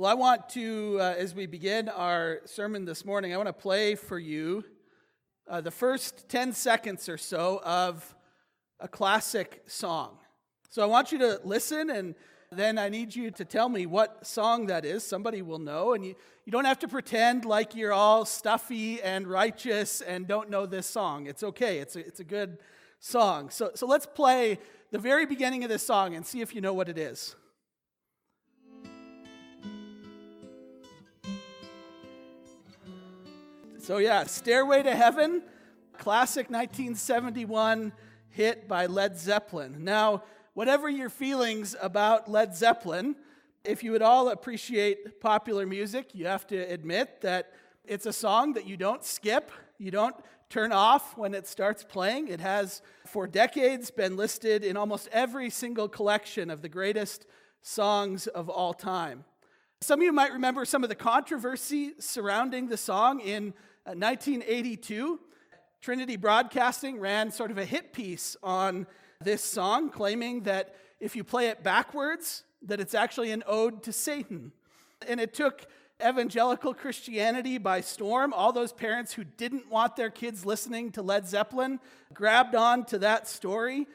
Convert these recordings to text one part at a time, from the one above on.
Well, I want to, uh, as we begin our sermon this morning, I want to play for you uh, the first 10 seconds or so of a classic song. So I want you to listen, and then I need you to tell me what song that is. Somebody will know, and you, you don't have to pretend like you're all stuffy and righteous and don't know this song. It's okay, it's a, it's a good song. So, so let's play the very beginning of this song and see if you know what it is. So, yeah, Stairway to Heaven, classic 1971 hit by Led Zeppelin. Now, whatever your feelings about Led Zeppelin, if you would all appreciate popular music, you have to admit that it's a song that you don't skip, you don't turn off when it starts playing. It has, for decades, been listed in almost every single collection of the greatest songs of all time. Some of you might remember some of the controversy surrounding the song in 1982, uh, Trinity Broadcasting ran sort of a hit piece on this song, claiming that if you play it backwards, that it's actually an ode to Satan. And it took evangelical Christianity by storm. All those parents who didn't want their kids listening to Led Zeppelin grabbed on to that story.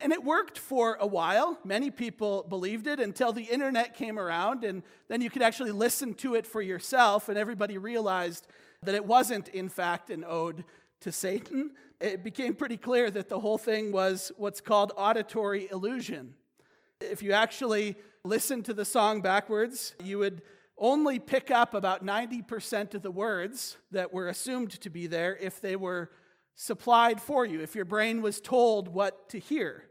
And it worked for a while. Many people believed it until the internet came around, and then you could actually listen to it for yourself, and everybody realized that it wasn't, in fact, an ode to Satan. It became pretty clear that the whole thing was what's called auditory illusion. If you actually listen to the song backwards, you would only pick up about 90% of the words that were assumed to be there if they were supplied for you, if your brain was told what to hear.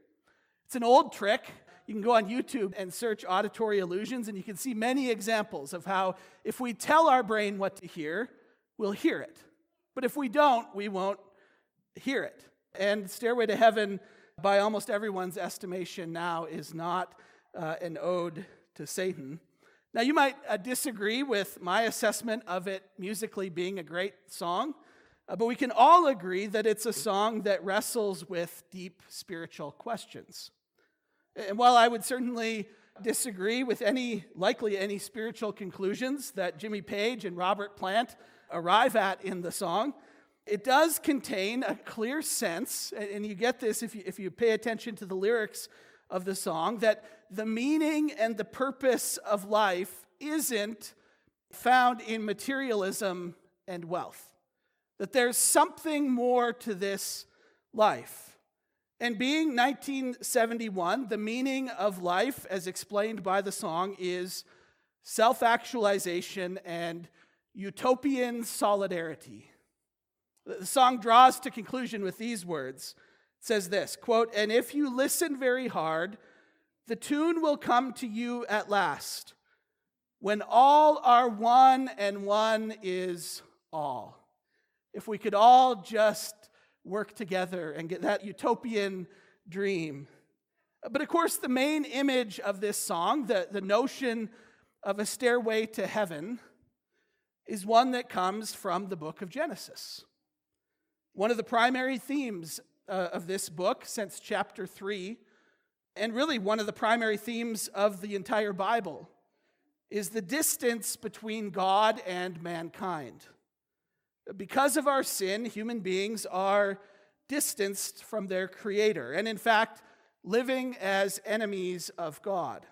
It's an old trick. You can go on YouTube and search auditory illusions, and you can see many examples of how, if we tell our brain what to hear, we'll hear it. But if we don't, we won't hear it. And Stairway to Heaven, by almost everyone's estimation now, is not uh, an ode to Satan. Now, you might uh, disagree with my assessment of it musically being a great song, uh, but we can all agree that it's a song that wrestles with deep spiritual questions. And while I would certainly disagree with any, likely any spiritual conclusions that Jimmy Page and Robert Plant arrive at in the song. It does contain a clear sense, and you get this if you, if you pay attention to the lyrics of the song, that the meaning and the purpose of life isn't found in materialism and wealth. That there's something more to this life. And being 1971, the meaning of life, as explained by the song, is self actualization and utopian solidarity. The song draws to conclusion with these words. It says this, quote, "And if you listen very hard, the tune will come to you at last, when all are one and one is all." If we could all just work together and get that utopian dream. But of course, the main image of this song, the, the notion of a stairway to heaven, is one that comes from the book of Genesis. One of the primary themes uh, of this book since chapter 3, and really one of the primary themes of the entire Bible, is the distance between God and mankind. Because of our sin, human beings are distanced from their Creator, and in fact, living as enemies of God.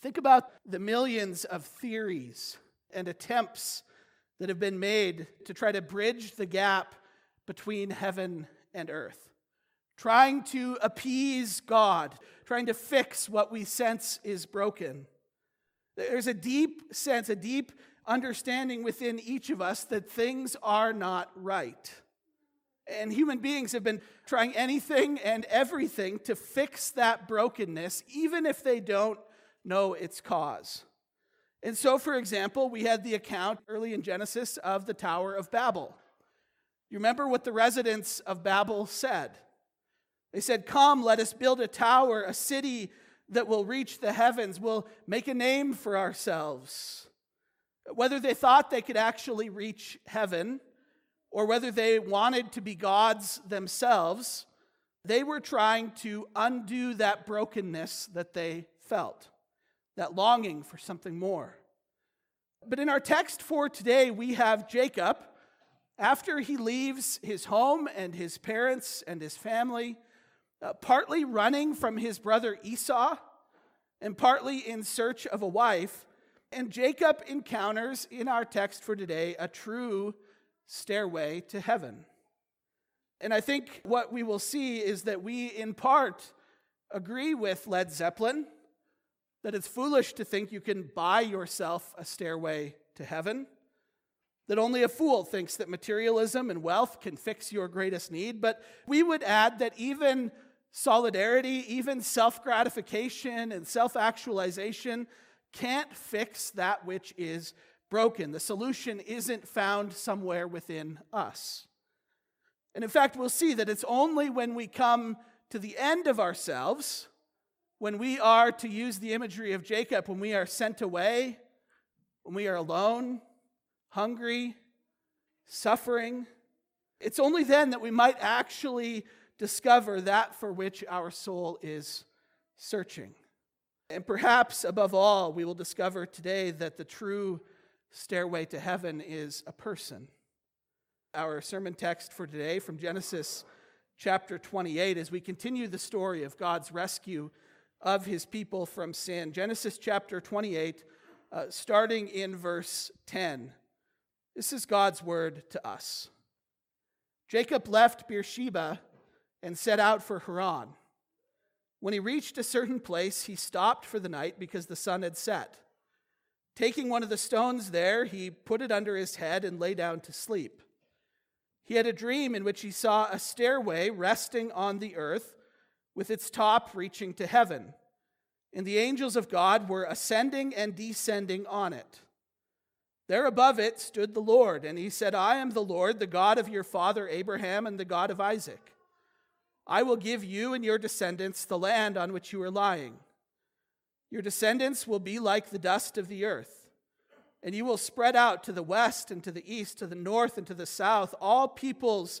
Think about the millions of theories and attempts that have been made to try to bridge the gap between heaven and earth, trying to appease God, trying to fix what we sense is broken. There's a deep sense, a deep understanding within each of us that things are not right. And human beings have been trying anything and everything to fix that brokenness, even if they don't know its cause. And so, for example, we had the account early in Genesis of the Tower of Babel. You remember what the residents of Babel said? They said, Come, let us build a tower, a city that will reach the heavens. We'll make a name for ourselves. Whether they thought they could actually reach heaven or whether they wanted to be gods themselves, they were trying to undo that brokenness that they felt. That longing for something more. But in our text for today, we have Jacob, after he leaves his home and his parents and his family, uh, partly running from his brother Esau and partly in search of a wife. And Jacob encounters in our text for today a true stairway to heaven. And I think what we will see is that we, in part, agree with Led Zeppelin that it's foolish to think you can buy yourself a stairway to heaven, that only a fool thinks that materialism and wealth can fix your greatest need. But we would add that even solidarity, even self gratification and self actualization can't fix that which is broken. The solution isn't found somewhere within us. And in fact, we'll see that it's only when we come to the end of ourselves, when we are, to use the imagery of Jacob, when we are sent away, when we are alone, hungry, suffering, it's only then that we might actually discover that for which our soul is searching. And perhaps above all, we will discover today that the true stairway to heaven is a person. Our sermon text for today from Genesis chapter 28 as we continue the story of God's rescue of his people from sin. Genesis chapter 28, uh, starting in verse 10. This is God's word to us. Jacob left Beersheba and set out for Haran. When he reached a certain place, he stopped for the night because the sun had set. Taking one of the stones there, he put it under his head and lay down to sleep. He had a dream in which he saw a stairway resting on the earth with its top reaching to heaven, and the angels of God were ascending and descending on it. There above it stood the Lord, and he said, I am the Lord, the God of your father Abraham and the God of Isaac. I will give you and your descendants the land on which you are lying. Your descendants will be like the dust of the earth, and you will spread out to the west and to the east, to the north and to the south. All peoples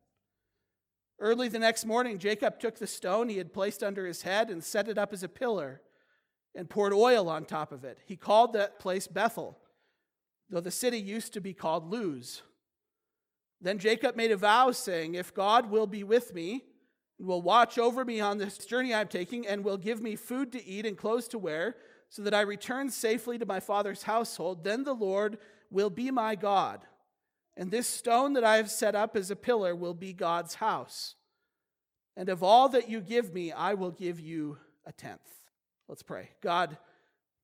Early the next morning, Jacob took the stone he had placed under his head and set it up as a pillar and poured oil on top of it. He called that place Bethel, though the city used to be called Luz. Then Jacob made a vow, saying, If God will be with me, will watch over me on this journey I'm taking, and will give me food to eat and clothes to wear, so that I return safely to my father's household, then the Lord will be my God. And this stone that I have set up as a pillar will be God's house. And of all that you give me, I will give you a tenth. Let's pray. God,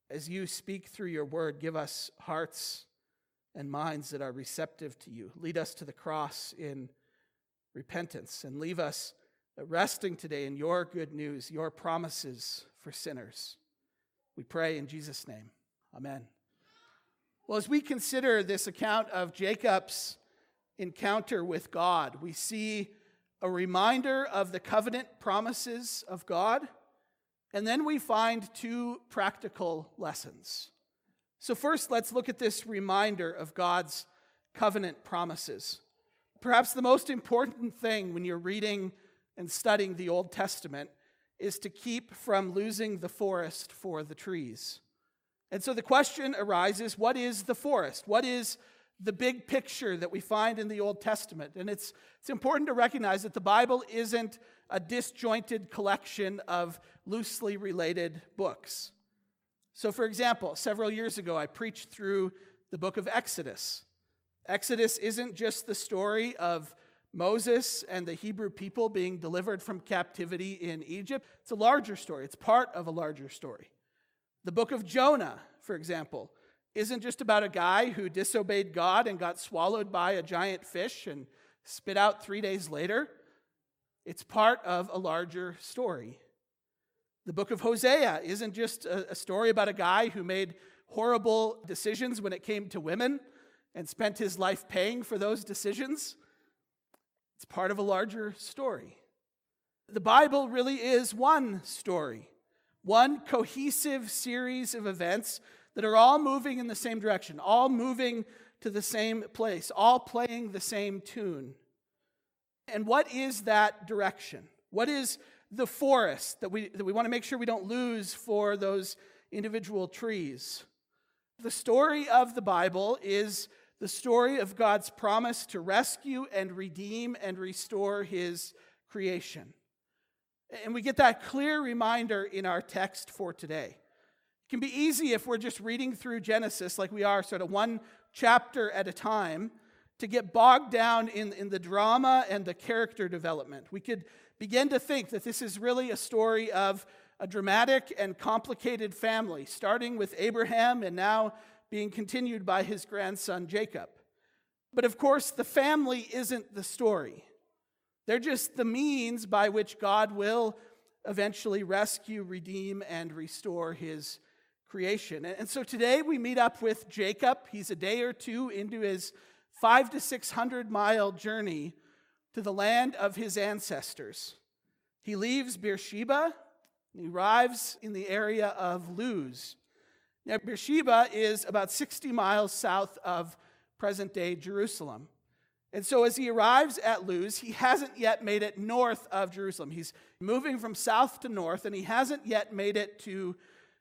as you speak through your word, give us hearts and minds that are receptive to you. Lead us to the cross in repentance and leave us resting today in your good news, your promises for sinners. We pray in Jesus' name. Amen. Well, as we consider this account of Jacob's encounter with God, we see a reminder of the covenant promises of God, and then we find two practical lessons. So, first, let's look at this reminder of God's covenant promises. Perhaps the most important thing when you're reading and studying the Old Testament is to keep from losing the forest for the trees. And so the question arises what is the forest? What is the big picture that we find in the Old Testament? And it's, it's important to recognize that the Bible isn't a disjointed collection of loosely related books. So, for example, several years ago, I preached through the book of Exodus. Exodus isn't just the story of Moses and the Hebrew people being delivered from captivity in Egypt. It's a larger story, it's part of a larger story. The book of Jonah, for example, isn't just about a guy who disobeyed God and got swallowed by a giant fish and spit out three days later. It's part of a larger story. The book of Hosea isn't just a, story about a guy who made horrible decisions when it came to women and spent his life paying for those decisions. It's part of a larger story. The Bible really is one story, one cohesive series of events that are all moving in the same direction, all moving to the same place, all playing the same tune. And what is that direction? What is the forest that we, that we want to make sure we don't lose for those individual trees? The story of the Bible is the story of God's promise to rescue and redeem and restore his creation. And we get that clear reminder in our text for today. It can be easy if we're just reading through Genesis like we are, sort of one chapter at a time, to get bogged down in, in the drama and the character development. We could begin to think that this is really a story of a dramatic and complicated family, starting with Abraham and now being continued by his grandson Jacob. But of course, the family isn't the story. They're just the means by which God will eventually rescue, redeem, and restore his creation. And so today we meet up with Jacob. He's a day or two into his five to six hundred mile journey to the land of his ancestors. He leaves Beersheba and he arrives in the area of Luz. Now, Beersheba is about 60 miles south of present day Jerusalem. And so, as he arrives at Luz, he hasn't yet made it north of Jerusalem. He's moving from south to north, and he hasn't yet made it to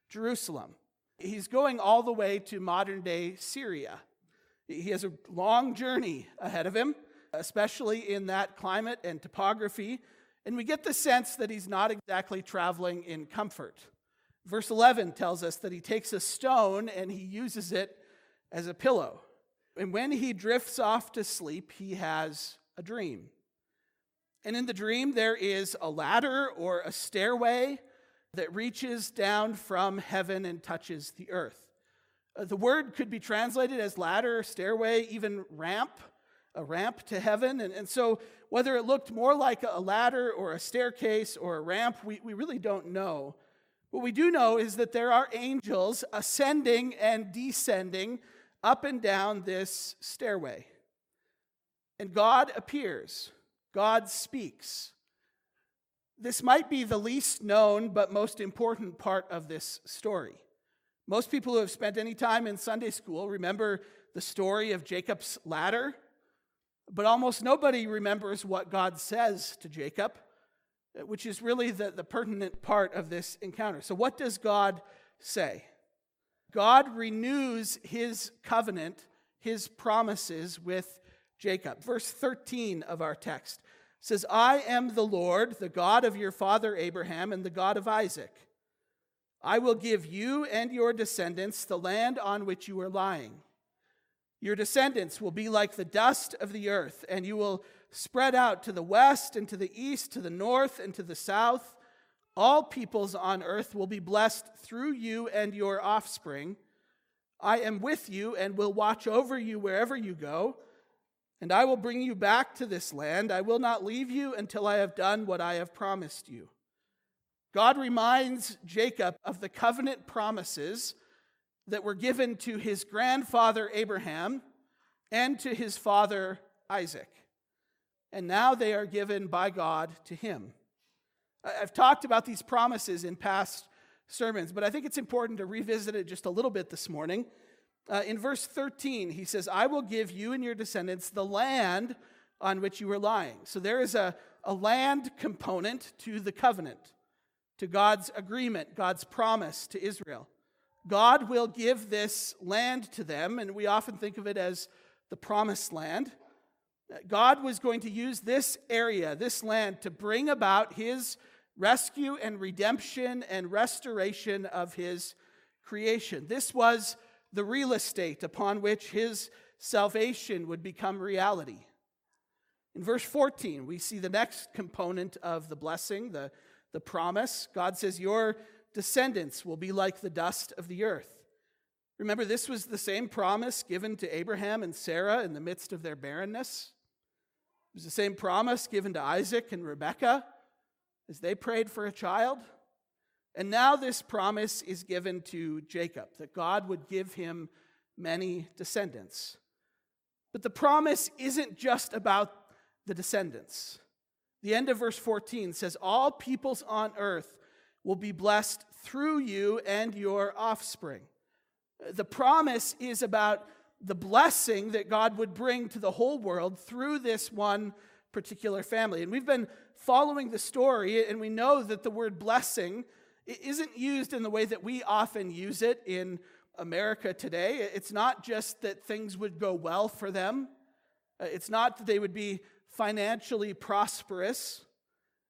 Jerusalem. He's going all the way to modern day Syria. He has a long journey ahead of him, especially in that climate and topography. And we get the sense that he's not exactly traveling in comfort. Verse 11 tells us that he takes a stone and he uses it as a pillow. And when he drifts off to sleep, he has a dream. And in the dream, there is a ladder or a stairway that reaches down from heaven and touches the earth. Uh, the word could be translated as ladder, stairway, even ramp, a ramp to heaven. And, and so, whether it looked more like a ladder or a staircase or a ramp, we, we really don't know. What we do know is that there are angels ascending and descending up and down this stairway. And God appears, God speaks. This might be the least known but most important part of this story. Most people who have spent any time in Sunday school remember the story of Jacob's ladder, but almost nobody remembers what God says to Jacob, which is really the, the pertinent part of this encounter. So, what does God say? God renews his covenant, his promises with Jacob. Verse 13 of our text says, I am the Lord, the God of your father Abraham and the God of Isaac. I will give you and your descendants the land on which you are lying. Your descendants will be like the dust of the earth, and you will spread out to the west and to the east, to the north and to the south. All peoples on earth will be blessed through you and your offspring. I am with you and will watch over you wherever you go, and I will bring you back to this land. I will not leave you until I have done what I have promised you. God reminds Jacob of the covenant promises that were given to his grandfather Abraham and to his father Isaac. And now they are given by God to him. I've talked about these promises in past sermons, but I think it's important to revisit it just a little bit this morning. Uh, in verse 13, he says, I will give you and your descendants the land on which you are lying. So there is a, a land component to the covenant to God's agreement, God's promise to Israel. God will give this land to them, and we often think of it as the promised land. God was going to use this area, this land, to bring about his rescue and redemption and restoration of his creation. This was the real estate upon which his salvation would become reality. In verse 14, we see the next component of the blessing, the the promise. God says, Your descendants will be like the dust of the earth. Remember, this was the same promise given to Abraham and Sarah in the midst of their barrenness. It was the same promise given to Isaac and Rebekah as they prayed for a child. And now this promise is given to Jacob that God would give him many descendants. But the promise isn't just about the descendants. The end of verse 14 says, All peoples on earth will be blessed through you and your offspring. The promise is about the blessing that God would bring to the whole world through this one particular family. And we've been following the story, and we know that the word blessing isn't used in the way that we often use it in America today. It's not just that things would go well for them, uh, it's not that they would be financially prosperous.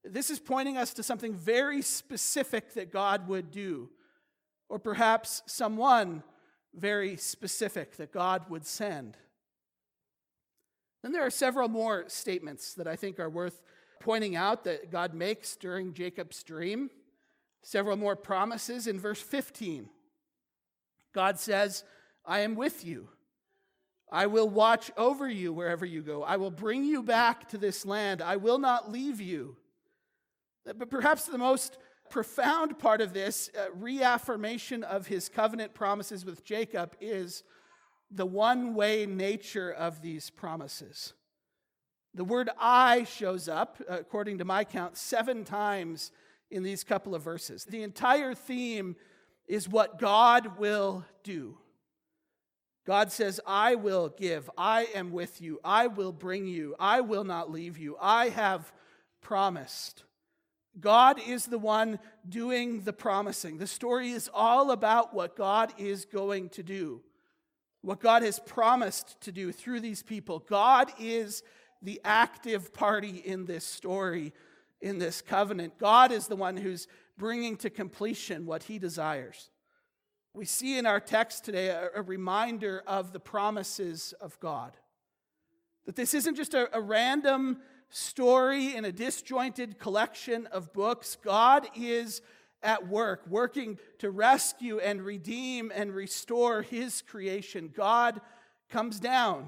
This is pointing us to something very specific that God would do, or perhaps someone very specific that God would send. Then there are several more statements that I think are worth pointing out that God makes during Jacob's dream. Several more promises in verse 15. God says, I am with you. I will watch over you wherever you go. I will bring you back to this land. I will not leave you. But perhaps the most profound part of this uh, reaffirmation of his covenant promises with Jacob is the one way nature of these promises. The word I shows up, according to my count, seven times in these couple of verses. The entire theme is what God will do. God says, I will give, I am with you, I will bring you, I will not leave you, I have promised. God is the one doing the promising. The story is all about what God is going to do, what God has promised to do through these people. God is the active party in this story, in this covenant. God is the one who's bringing to completion what he desires. We see in our text today a, a reminder of the promises of God. That this isn't just a, a random story in a disjointed collection of books. God is at work, working to rescue and redeem and restore his creation. God comes down.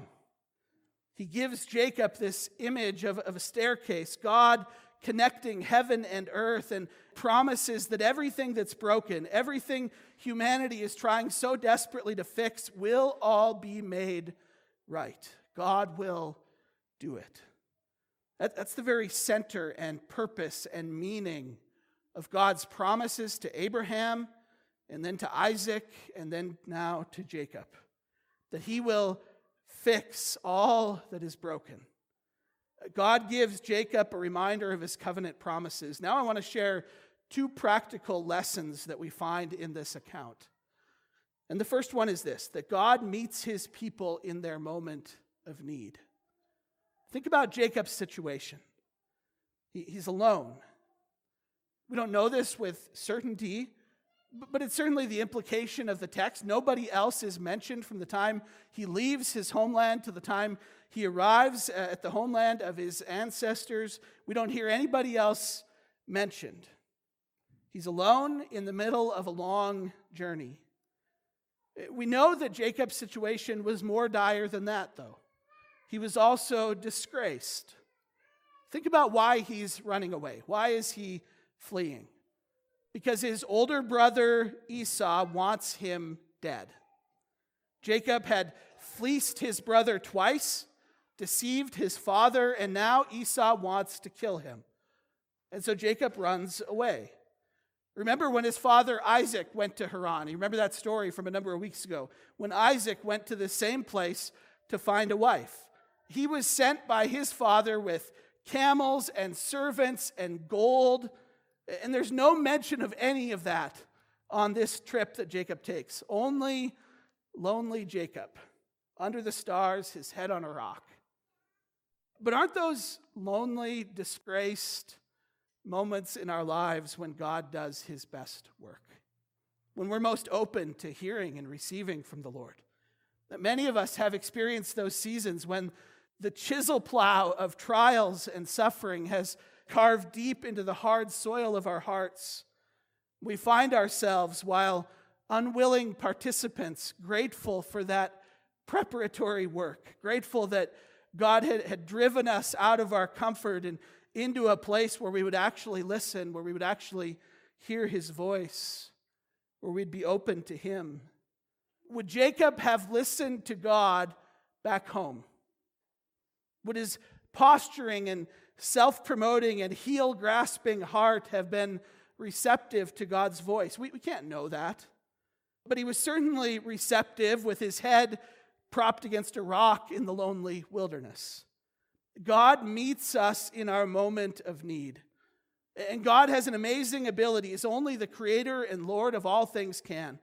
He gives Jacob this image of, of a staircase. God connecting heaven and earth and promises that everything that's broken, everything humanity is trying so desperately to fix, will all be made right. God will do it. That, that's the very center and purpose and meaning of God's promises to Abraham and then to Isaac and then now to Jacob. That he will fix all that is broken. God gives Jacob a reminder of his covenant promises. Now I want to share two practical lessons that we find in this account. And the first one is this that God meets his people in their moment of need. Think about Jacob's situation. He, he's alone. We don't know this with certainty, but it's certainly the implication of the text. Nobody else is mentioned from the time he leaves his homeland to the time he arrives uh, at the homeland of his ancestors. We don't hear anybody else mentioned. He's alone in the middle of a long journey. We know that Jacob's situation was more dire than that, though he was also disgraced. Think about why he's running away. Why is he fleeing? Because his older brother Esau wants him dead. Jacob had fleeced his brother twice, deceived his father, and now Esau wants to kill him. And so Jacob runs away. Remember when his father Isaac went to Haran? You remember that story from a number of weeks ago. When Isaac went to the same place to find a wife he was sent by his father with camels and servants and gold. And there's no mention of any of that on this trip that Jacob takes. Only lonely Jacob, under the stars, his head on a rock. But aren't those lonely, disgraced moments in our lives when God does his best work? When we're most open to hearing and receiving from the Lord? That many of us have experienced those seasons when the chisel plow of trials and suffering has carved deep into the hard soil of our hearts. We find ourselves, while unwilling participants, grateful for that preparatory work, grateful that God had, had driven us out of our comfort and into a place where we would actually listen, where we would actually hear his voice, where we'd be open to him. Would Jacob have listened to God back home? Would his posturing and self promoting and heel grasping heart have been receptive to God's voice? We, we can't know that. But he was certainly receptive with his head propped against a rock in the lonely wilderness. God meets us in our moment of need. And God has an amazing ability, as only the creator and Lord of all things can,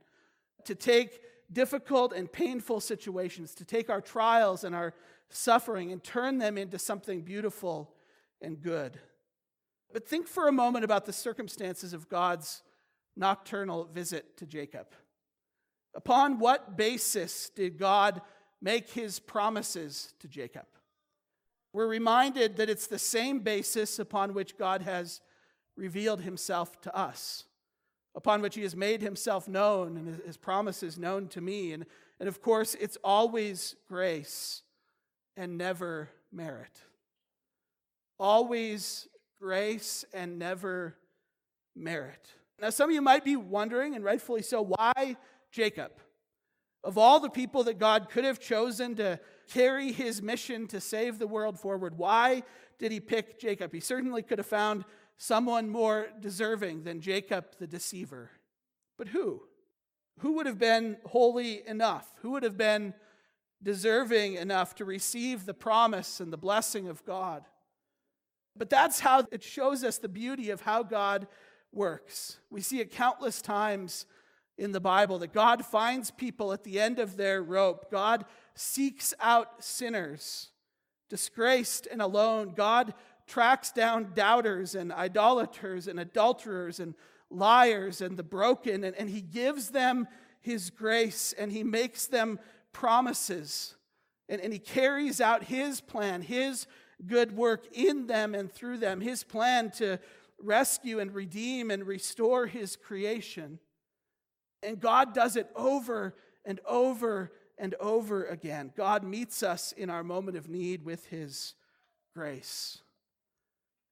to take difficult and painful situations, to take our trials and our suffering and turn them into something beautiful and good. But think for a moment about the circumstances of God's nocturnal visit to Jacob. Upon what basis did God make his promises to Jacob? We're reminded that it's the same basis upon which God has revealed himself to us, upon which he has made himself known and his promises known to me. And, and of course, it's always grace and never merit. Always grace and never merit. Now, some of you might be wondering, and rightfully so, why Jacob? Of all the people that God could have chosen to carry his mission to save the world forward, why did he pick Jacob? He certainly could have found someone more deserving than Jacob the deceiver. But who? Who would have been holy enough? Who would have been deserving enough to receive the promise and the blessing of God? But that's how it shows us the beauty of how God works. We see it countless times in the Bible that God finds people at the end of their rope. God seeks out sinners, disgraced and alone. God tracks down doubters and idolaters and adulterers and liars and the broken, and, and he gives them his grace and he makes them promises. And, and he carries out his plan, his good work in them and through them, his plan to rescue and redeem and restore his creation. And God does it over and over and over again. God meets us in our moment of need with his grace.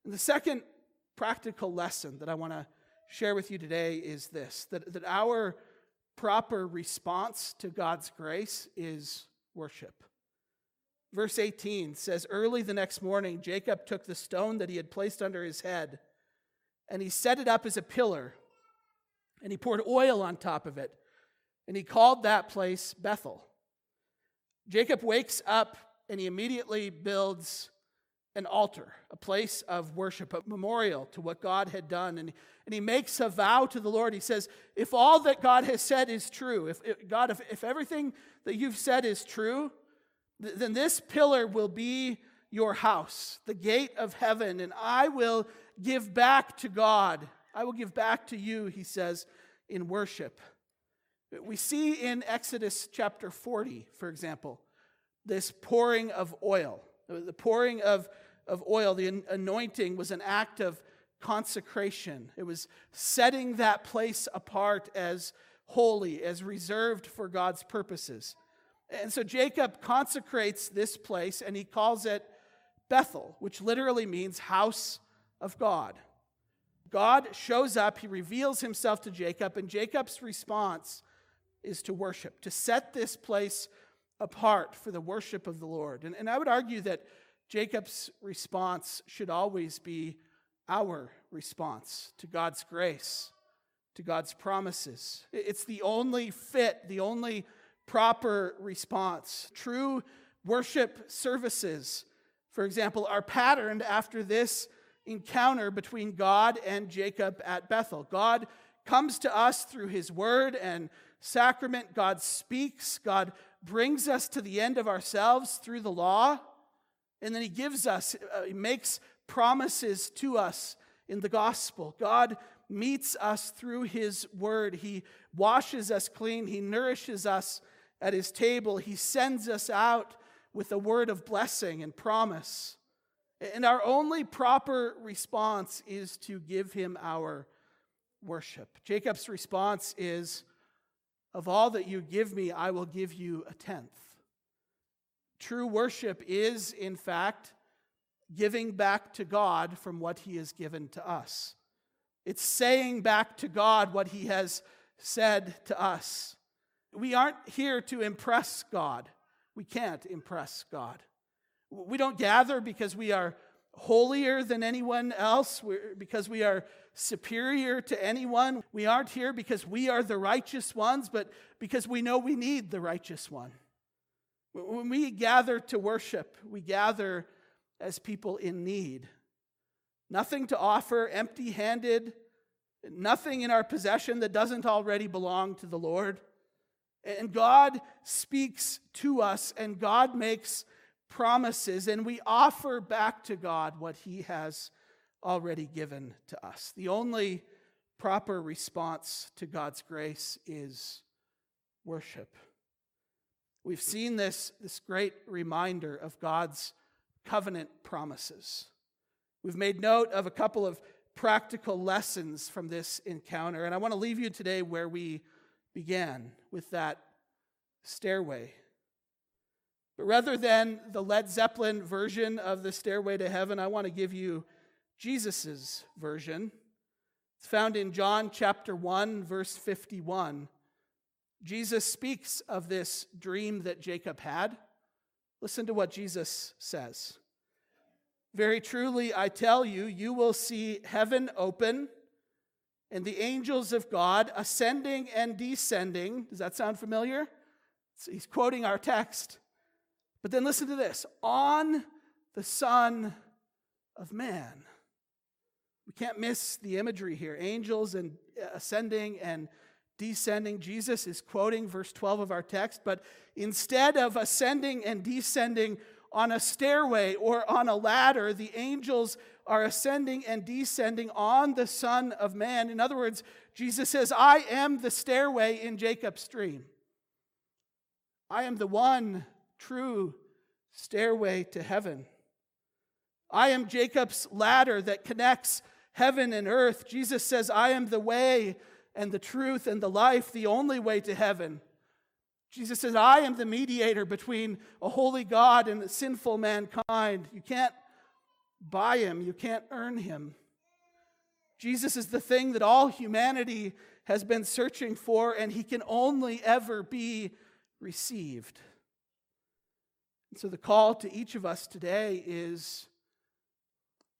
And the second practical lesson that I want to share with you today is this that, that our proper response to God's grace is worship. Verse 18 says, Early the next morning, Jacob took the stone that he had placed under his head, and he set it up as a pillar, and he poured oil on top of it, and he called that place Bethel. Jacob wakes up and he immediately builds an altar, a place of worship, a memorial to what God had done. And, and he makes a vow to the Lord. He says, If all that God has said is true, if, if God, if, if everything that you've said is true, then this pillar will be your house, the gate of heaven, and I will give back to God. I will give back to you, he says, in worship. We see in Exodus chapter 40, for example, this pouring of oil, the pouring of of oil, the anointing, was an act of consecration. It was setting that place apart as holy, as reserved for God's purposes. And so Jacob consecrates this place and he calls it Bethel, which literally means house of God. God shows up, he reveals himself to Jacob, and Jacob's response is to worship, to set this place apart for the worship of the Lord. And, and I would argue that Jacob's response should always be our response to God's grace, to God's promises. It's the only fit, the only proper response. True worship services, for example, are patterned after this encounter between God and Jacob at Bethel. God comes to us through his word and sacrament. God speaks. God brings us to the end of ourselves through the law. And then he gives us, uh, he makes promises to us in the gospel. God meets us through his word. He washes us clean. He nourishes us at his table. He sends us out with a word of blessing and promise. And our only proper response is to give him our worship. Jacob's response is Of all that you give me, I will give you a tenth. True worship is, in fact, giving back to God from what He has given to us. It's saying back to God what He has said to us. We aren't here to impress God. We can't impress God. We don't gather because we are holier than anyone else, because we are superior to anyone. We aren't here because we are the righteous ones, but because we know we need the righteous one. When we gather to worship, we gather as people in need. Nothing to offer, empty handed, nothing in our possession that doesn't already belong to the Lord. And God speaks to us, and God makes promises, and we offer back to God what He has already given to us. The only proper response to God's grace is worship. We've seen this, this great reminder of God's covenant promises. We've made note of a couple of practical lessons from this encounter, and I want to leave you today where we began with that stairway. But rather than the Led Zeppelin version of the stairway to heaven, I want to give you Jesus' version. It's found in John chapter 1, verse 51. Jesus speaks of this dream that Jacob had. Listen to what Jesus says. Very truly, I tell you, you will see heaven open and the angels of God ascending and descending. Does that sound familiar? He's quoting our text. But then listen to this on the Son of Man. We can't miss the imagery here. Angels and uh, ascending and descending. Jesus is quoting verse 12 of our text, but instead of ascending and descending on a stairway or on a ladder, the angels are ascending and descending on the Son of Man. In other words, Jesus says, I am the stairway in Jacob's dream. I am the one true stairway to heaven. I am Jacob's ladder that connects heaven and earth. Jesus says, I am the way and the truth and the life, the only way to heaven. Jesus says, I am the mediator between a holy God and sinful mankind. You can't buy him, you can't earn him. Jesus is the thing that all humanity has been searching for, and he can only ever be received. And so the call to each of us today is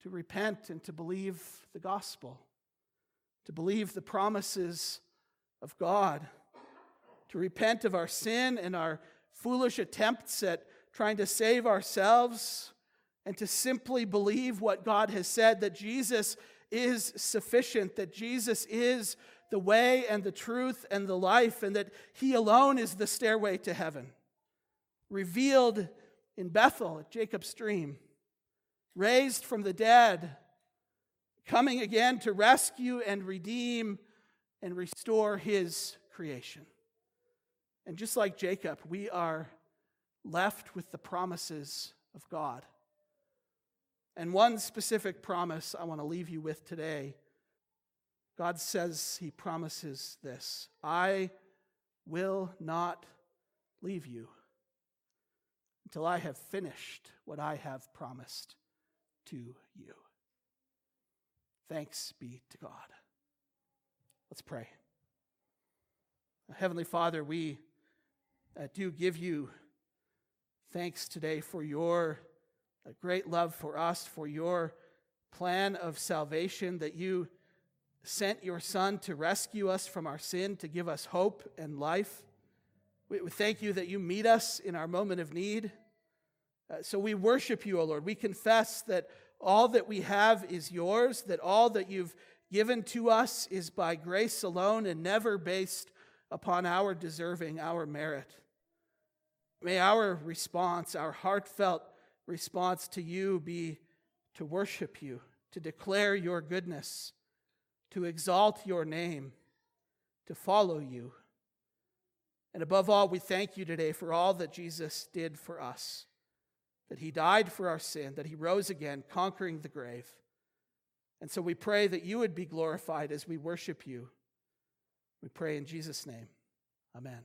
to repent and to believe the gospel, to believe the promises of God, to repent of our sin and our foolish attempts at trying to save ourselves, and to simply believe what God has said that Jesus is sufficient, that Jesus is the way and the truth and the life, and that He alone is the stairway to heaven. Revealed in Bethel at Jacob's stream raised from the dead, coming again to rescue and redeem and restore his creation. And just like Jacob, we are left with the promises of God. And one specific promise I want to leave you with today God says, He promises this I will not leave you until I have finished what I have promised to you. Thanks be to God. Let's pray. Heavenly Father, we uh, do give you thanks today for your uh, great love for us, for your plan of salvation, that you sent your Son to rescue us from our sin, to give us hope and life. We, we thank you that you meet us in our moment of need. Uh, so we worship you, O Lord. We confess that all that we have is yours, that all that you've given to us is by grace alone and never based upon our deserving, our merit. May our response, our heartfelt response to you be to worship you, to declare your goodness, to exalt your name, to follow you. And above all, we thank you today for all that Jesus did for us that he died for our sin, that he rose again, conquering the grave. And so we pray that you would be glorified as we worship you. We pray in Jesus' name. Amen.